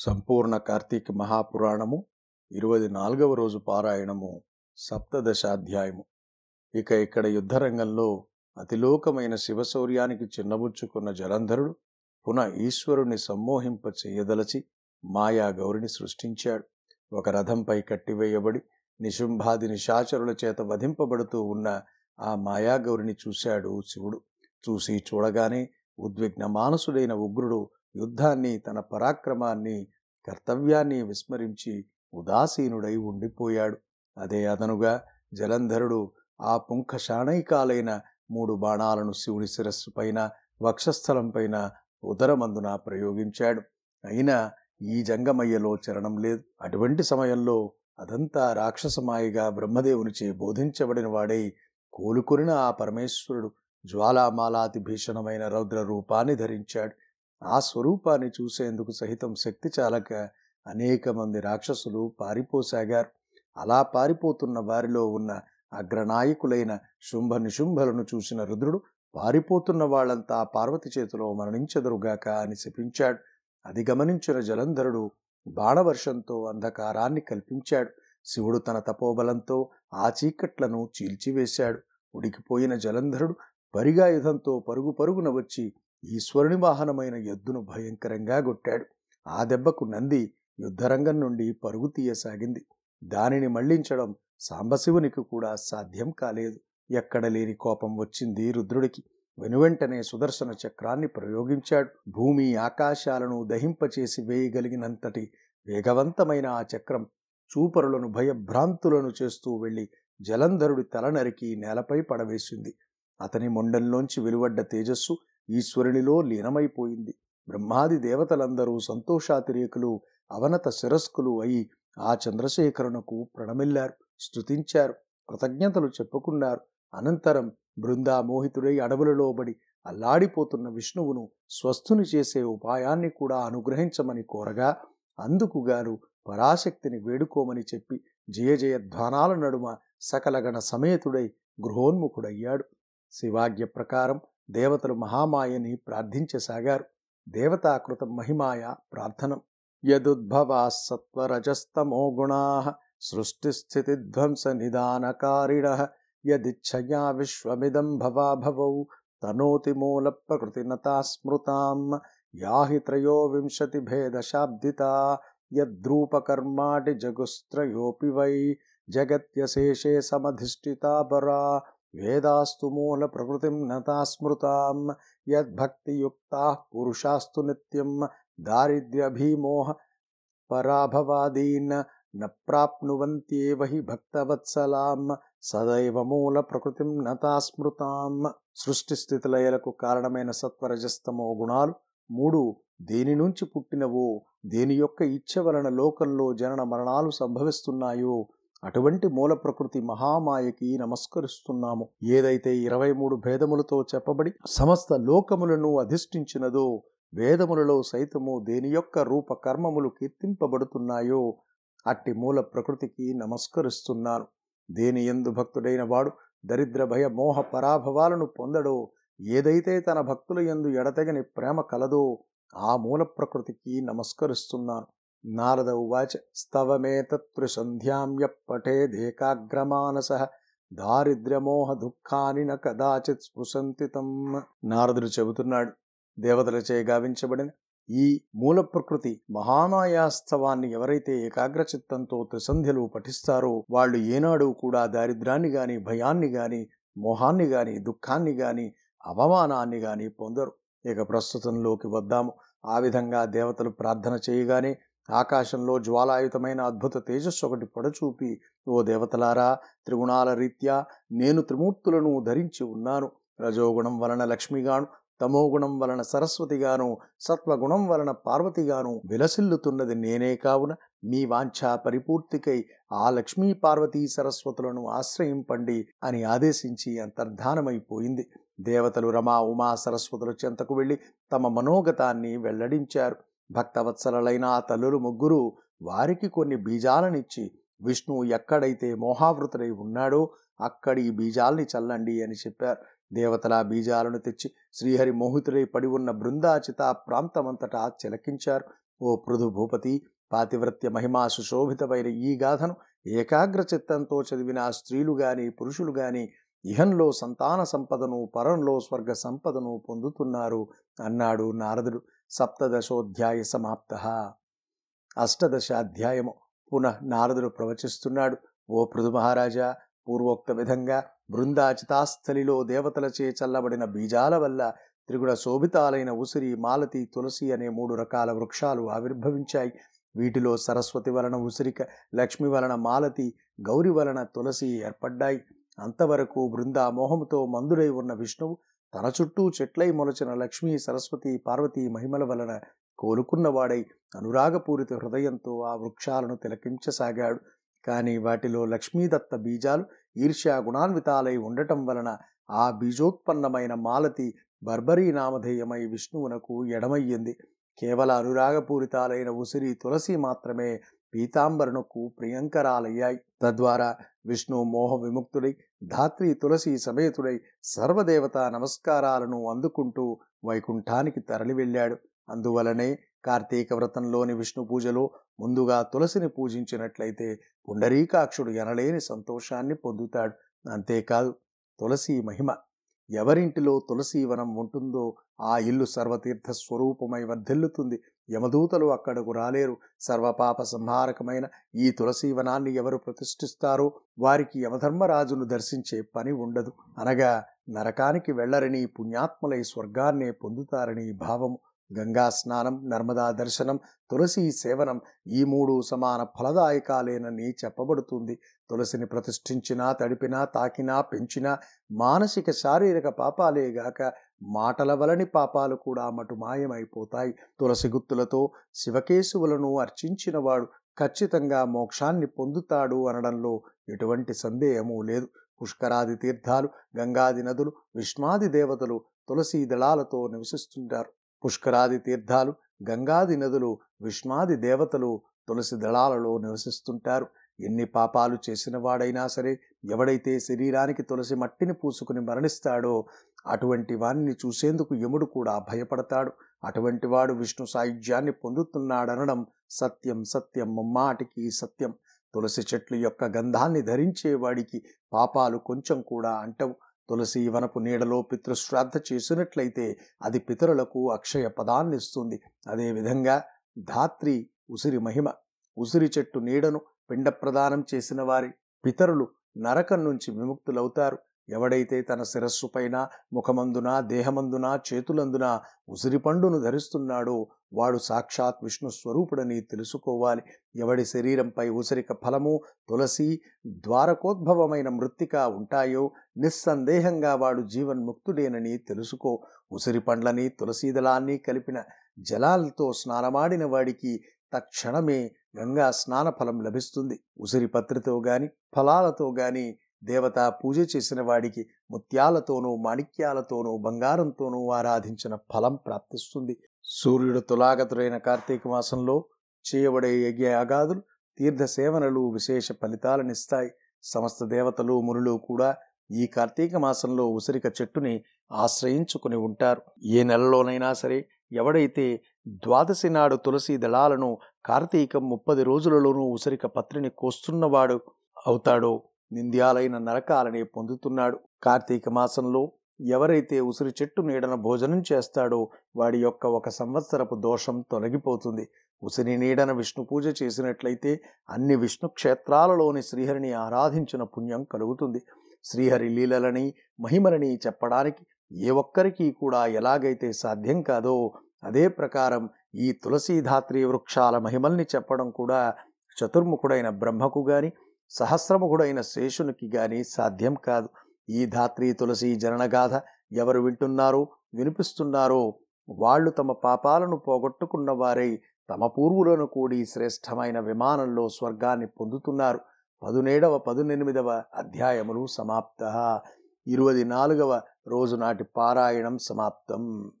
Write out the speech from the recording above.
సంపూర్ణ కార్తీక మహాపురాణము ఇరవై నాలుగవ రోజు పారాయణము సప్తదశాధ్యాయము. ఇక ఇక్కడ యుద్ధరంగంలో అతిలోకమైన శివశౌర్యానికి చిన్నబుచ్చుకున్న జలంధరుడు పునః ఈశ్వరుని సమ్మోహింప చెయ్యదలచి మాయా గౌరిని సృష్టించాడు. ఒక రథంపై కట్టివేయబడి నిశుంభాది నిశాచరుల చేత వధింపబడుతూ ఉన్న ఆ మాయాగౌరిని చూశాడు శివుడు. చూసి చూడగానే ఉద్విగ్న మానసుడైన ఉగ్రుడు యుద్ధాన్ని తన పరాక్రమాన్ని కర్తవ్యాన్ని విస్మరించి ఉదాసీనుడై ఉండిపోయాడు. అదే అదనుగా జలంధరుడు ఆ పుంఖ శాణైకాలైన మూడు బాణాలను శివుని శిరస్సు పైన వక్షస్థలం పైన ఉదరమందున ప్రయోగించాడు. అయినా ఈ జంగమయ్యలో చరణం లేదు. అటువంటి సమయంలో అదంతా రాక్షసమాయిగా బ్రహ్మదేవునిచే బోధించబడిన వాడై కోలుకొనిన ఆ పరమేశ్వరుడు జ్వాలామాలాతి భీషణమైన రౌద్ర రూపాన్ని ధరించాడు. ఆ స్వరూపాన్ని చూసేందుకు సహితం శక్తి చాలక అనేక మంది రాక్షసులు పారిపోసాగారు. అలా పారిపోతున్న వారిలో ఉన్న అగ్రనాయకులైన శుంభ నిశుంభలను చూసిన రుద్రుడు పారిపోతున్న వాళ్ళంతా పార్వతి చేతిలో మరణించెదరుగాక అని శపించాడు. అది గమనించిన జలంధరుడు బాణవర్షంతో అంధకారాన్ని కల్పించాడు. శివుడు తన తపోబలంతో ఆ చీకట్లను చీల్చివేశాడు. ఉడికిపోయిన జలంధరుడు పరిగాయుధంతో పరుగు పరుగున వచ్చి ఈశ్వరుని వాహనమైన ఎద్దును భయంకరంగా కొట్టాడు ఆ దెబ్బకు నంది యుద్ధరంగం నుండి పరుగు తీయసాగింది. దానిని మళ్ళించడం సాంబశివునికి కూడా సాధ్యం కాలేదు. ఎక్కడ లేని కోపం వచ్చింది రుద్రుడికి. వెనువెంటనే సుదర్శన చక్రాన్ని ప్రయోగించాడు. భూమి ఆకాశాలను దహింపచేసి వేయగలిగినంతటి వేగవంతమైన ఆ చక్రం చూపరులను భయభ్రాంతులను చేస్తూ వెళ్ళి జలంధరుడి తల నరికి నేలపై పడవేసింది. అతని మొండంలోంచి వెలువడ్డ తేజస్సు ఈశ్వరునిలో లీనమైపోయింది. బ్రహ్మాది దేవతలందరూ సంతోషాతిరేకులు అవనత శిరస్కులు అయి ఆ చంద్రశేఖరునకు ప్రణమిల్లారు స్తుతించారు కృతజ్ఞతలు చెప్పుకున్నారు. అనంతరం బృందా మోహితుడై అడవులలో బడి అల్లాడిపోతున్న విష్ణువును స్వస్థుని చేసే ఉపాయాన్ని కూడా అనుగ్రహించమని కోరగా అందుకుగాను పరాశక్తిని వేడుకోమని చెప్పి జయ జయధ్వానాల నడుమ సకలగణ సమేతుడై గృహోన్ముఖుడయ్యాడు. శివాజ్ఞ ప్రకారం దేవతలు మహామాయని ప్రార్థించసాగారు. దేవతాకృతం మహిమాయ ప్రార్థనం. యదుద్భవా సత్వరజస్తమో గుణా సృష్టిస్థితిధ్వంస నిదానకారిణ యదిచ్ఛయా విశ్వమిదం భవాభవౌ తనోతి మూల ప్రకృతినతా స్మృతాం యాహి త్రయోవింశతి భేదశాబ్దితా యద్రూపకర్మాటి జగుస్త్రయోపి వై జగత్యశేషే సమధిష్ఠితా పరా వేదాస్తు మూల ప్రకృతిం నతాస్మృతాం యద్భక్తియుక్తా పురుషాస్తు నిత్యం దారిద్ర్యభీమోహ పరాభవాదీన్ న ప్రాప్నువంత్యేవ హి భక్తవత్సలాం సదైవ మూల ప్రకృతిం నతాస్మృతాం. సృష్టి స్థితిలయలకు కారణమైన సత్వరజస్తమో గుణాలు మూడు. దేని నుంచి పుట్టినవో దేని యొక్క ఇచ్చ వలన లోకంలో జనన మరణాలు సంభవిస్తున్నాయో అటువంటి మూల ప్రకృతి మహామాయకి నమస్కరిస్తున్నాము. ఏదైతే ఇరవై మూడు భేదములతో చెప్పబడి సమస్త లోకములను అధిష్ఠించినదో వేదములలో సైతము దేని యొక్క రూప కర్మములు కీర్తింపబడుతున్నాయో అట్టి మూల ప్రకృతికి నమస్కరిస్తున్నాను దేని ఎందు భక్తుడైన వాడు దరిద్ర భయ మోహ పరాభవాలను పొందడో ఏదైతే తన భక్తుల ఎందు ఎడతెగని ప్రేమ కలదో ఆ మూల ప్రకృతికి నమస్కరిస్తున్నాను నారద ఉవాచ స్తవమేతత్సంధ్యాం పఠేదేకాగ్రమానస దారిద్ర్యమోహ దుఃఖాని న కదాచిత్ స్పృశంతి తమ్ నారదుడు చెబుతున్నాడు దేవతలచే గావించబడిన ఈ మూల ప్రకృతి మహామాయాస్తవాన్ని ఎవరైతే ఏకాగ్రచిత్తంతో త్రిసంధ్యలు పఠిస్తారో వాళ్ళు ఏనాడు కూడా దారిద్రాన్ని గాని భయాన్ని గాని మోహాన్ని గాని దుఃఖాన్ని గాని అవమానాన్ని గాని పొందరు. ఇక ప్రస్తుతంలోకి వద్దాము. ఆ విధంగా దేవతలు ప్రార్థన చేయగానే ఆకాశంలో జ్వాలాయుతమైన అద్భుత తేజస్సు ఒకటి పొడచూపి ఓ దేవతలారా త్రిగుణాల రీత్యా నేను త్రిమూర్తులను ధరించి ఉన్నాను. రజోగుణం వలన లక్ష్మిగాను తమోగుణం వలన సరస్వతిగాను సత్వగుణం వలన పార్వతిగాను విలసిల్లుతున్నది నేనే కావున మీ వాంఛా పరిపూర్తికై ఆ లక్ష్మీ పార్వతీ సరస్వతులను ఆశ్రయింపండి అని ఆదేశించి అంతర్ధానమైపోయింది. దేవతలు రమా ఉమా సరస్వతుల చెంతకు వెళ్ళి తమ మనోగతాన్ని వెల్లడించారు. భక్తవత్సలైన ఆ తల్లులు ముగ్గురు వారికి కొన్ని బీజాలనిచ్చి విష్ణువు ఎక్కడైతే మోహావృతుడై ఉన్నాడో అక్కడి ఈ బీజాల్ని చల్లండి అని చెప్పారు. దేవతల బీజాలను తెచ్చి శ్రీహరి మోహితుడై పడి ఉన్న బృందాచిత ప్రాంతమంతటా చిలకించారు. ఓ పృథు భూపతి పాతివ్రత్య మహిమా సుశోభితమైన ఈ గాథను ఏకాగ్ర చిత్తంతో చదివిన స్త్రీలు గాని పురుషులు గాని ఇహంలో సంతాన సంపదను పరంలో స్వర్గ సంపదను పొందుతున్నారు అన్నాడు నారదుడు. సప్తదశోధ్యాయ సమాప్త. అష్టదశాధ్యాయము పునః నారదుడు ప్రవచిస్తున్నాడు. ఓ పృథు మహారాజా పూర్వోక్త విధంగా బృందాచితాస్థలిలో దేవతలచే చల్లబడిన బీజాల వల్ల త్రిగుణ శోభితాలైన ఉసిరి మాలతి తులసి అనే మూడు రకాల వృక్షాలు ఆవిర్భవించాయి. వీటిలో సరస్వతి వలన ఉసిరిక లక్ష్మి వలన మాలతి గౌరి వలన తులసి ఏర్పడ్డాయి. అంతవరకు బృందామోహముతో మందుడై ఉన్న విష్ణువు తన చుట్టూ చెట్లై మొలచిన లక్ష్మీ సరస్వతి పార్వతీ మహిమల వలన కోలుకున్నవాడై అనురాగపూరిత హృదయంతో ఆ వృక్షాలను తిలకించసాగాడు. కానీ వాటిలో లక్ష్మీదత్త బీజాలు ఈర్ష్యా గుణాన్వితాలై ఉండటం వలన ఆ బీజోత్పన్నమైన మాలతి బర్బరీ నామధేయమై విష్ణువునకు ఎడమయ్యింది. కేవల అనురాగపూరితాలైన ఉసిరి తులసి మాత్రమే పీతాంబరునకు ప్రియంకరాలయ్యాయి. తద్వారా విష్ణు మోహ విముక్తుడై ధాత్రి తులసి సమేతుడై సర్వదేవతా నమస్కారాలను అందుకుంటూ వైకుంఠానికి తరలి వెళ్ళాడు అందువలనే కార్తీక వ్రతంలోని విష్ణు పూజలో ముందుగా తులసిని పూజించినట్లయితే పుండరీకాక్షుడు ఎనలేని సంతోషాన్ని పొందుతాడు. అంతేకాదు తులసి మహిమ. ఎవరింటిలో తులసి వనం ఉంటుందో ఆ ఇల్లు సర్వతీర్థ స్వరూపమై వర్ధిల్లుతుంది. యమదూతలు అక్కడకు రాలేరు. సర్వపాప సంహారకమైన ఈ తులసి వనాన్ని ఎవరు ప్రతిష్ఠిస్తారో వారికి యమధర్మరాజును దర్శించే పని ఉండదు. అనగా నరకానికి వెళ్ళరని పుణ్యాత్ములై స్వర్గాన్నే పొందుతారని భావము. గంగా స్నానం నర్మదా దర్శనం తులసి సేవనం ఈ మూడు సమాన ఫలదాయకాలేనని చెప్పబడుతుంది. తులసిని ప్రతిష్ఠించినా తడిపినా తాకినా పెంచినా మానసిక శారీరక పాపాలేగాక మాటల వలని పాపాలు కూడా మటు మాయమైపోతాయి. తులసి గుత్తులతో శివకేశవులను అర్చించినవాడు ఖచ్చితంగా మోక్షాన్ని పొందుతాడు అనడంలో ఎటువంటి సందేహము లేదు. పుష్కరాది తీర్థాలు గంగాది నదులు విష్ణాది దేవతలు తులసి దళాలతో నివసిస్తుంటారు. పుష్కరాది తీర్థాలు గంగాది నదులు విష్ణాది దేవతలు తులసి దళాలలో నివసిస్తుంటారు. ఎన్ని పాపాలు చేసిన వాడైనా సరే ఎవడైతే శరీరానికి తులసి మట్టిని పూసుకుని మరణిస్తాడో అటువంటి వాణ్ణి చూసేందుకు యముడు కూడా భయపడతాడు. అటువంటి వాడు విష్ణు సాయుధ్యాన్ని పొందుతున్నాడనడం సత్యం సత్యం ముమ్మాటికి సత్యం. తులసి చెట్లు యొక్క గంధాన్ని ధరించేవాడికి పాపాలు కొంచెం కూడా అంటవు. తులసి వనపు నీడలో పితృశ్రాద్ధ చేసినట్లయితే అది పితరులకు అక్షయ పదాన్నిస్తుంది. అదేవిధంగా ధాత్రి ఉసిరి మహిమ. ఉసిరి చెట్టు నీడను పిండ ప్రదానం చేసిన వారి పితరులు నరకం నుంచి విముక్తులవుతారు. ఎవడైతే తన శిరస్సుపైన ముఖమందున దేహమందున చేతులందున ఉసిరిపండును ధరిస్తున్నాడో వాడు సాక్షాత్ విష్ణు స్వరూపుడని తెలుసుకోవాలి. ఎవడి శరీరంపై ఉసిరిక ఫలము తులసి ద్వారకోద్భవమైన మృత్తిక ఉంటాయో నిస్సందేహంగా వాడు జీవన్ముక్తుడేనని తెలుసుకో. ఉసిరి పండ్లని తులసీదళాన్ని కలిపిన జలాలతో స్నానమాడిన వాడికి తక్షణమే గంగా స్నాన ఫలం లభిస్తుంది. ఉసిరి పత్రితో గాని ఫలాలతో గాని దేవత పూజ చేసిన వాడికి ముత్యాలతోనూ మాణిక్యాలతోనూ బంగారంతోనూ ఆరాధించిన ఫలం ప్రాప్తిస్తుంది. సూర్యుడు తులాగతుడైన కార్తీక మాసంలో చేయబడే యజ్ఞయాగాదులు తీర్థ సేవనలు విశేష ఫలితాలనిస్తాయి. సమస్త దేవతలు మునులు కూడా ఈ కార్తీక మాసంలో ఉసిరిక చెట్టుని ఆశ్రయించుకుని ఉంటారు. ఏ నెలలోనైనా సరే ఎవడైతే ద్వాదశి నాడు తులసి దళాలను కార్తీకం ముప్పది రోజులలోనూ ఉసిరిక పత్రిని కోస్తున్నవాడు అవుతాడో నింద్యాలైన నరకాలని పొందుతున్నాడు. కార్తీక మాసంలో ఎవరైతే ఉసిరి చెట్టు నీడన భోజనం చేస్తాడో వాడి యొక్క ఒక సంవత్సరపు దోషం తొలగిపోతుంది. ఉసిరి నీడన విష్ణు పూజ చేసినట్లయితే అన్ని విష్ణు క్షేత్రాలలోని శ్రీహరిని ఆరాధించిన పుణ్యం కలుగుతుంది. శ్రీహరి లీలలని మహిమలని చెప్పడానికి ఏ ఒక్కరికి కూడా ఎలాగైతే సాధ్యం కాదో అదే ప్రకారం ఈ తులసీధాత్రి వృక్షాల మహిమల్ని చెప్పడం కూడా చతుర్ముఖుడైన బ్రహ్మకు గాని సహస్రముఖుడైన శేషునికి గాని సాధ్యం కాదు. ఈ ధాత్రి తులసి జననగాథ ఎవరు వింటున్నారో వినిపిస్తున్నారో వాళ్ళు తమ పాపాలను పోగొట్టుకున్న వారై తమ పూర్వులను కూడి శ్రేష్టమైన విమానంలో స్వర్గాన్ని పొందుతున్నారు. పదునేడవ పదునెనిమిదవ అధ్యాయములు సమాప్త. ఇరవై నాలుగవ రోజు నాటి పారాయణం సమాప్తం.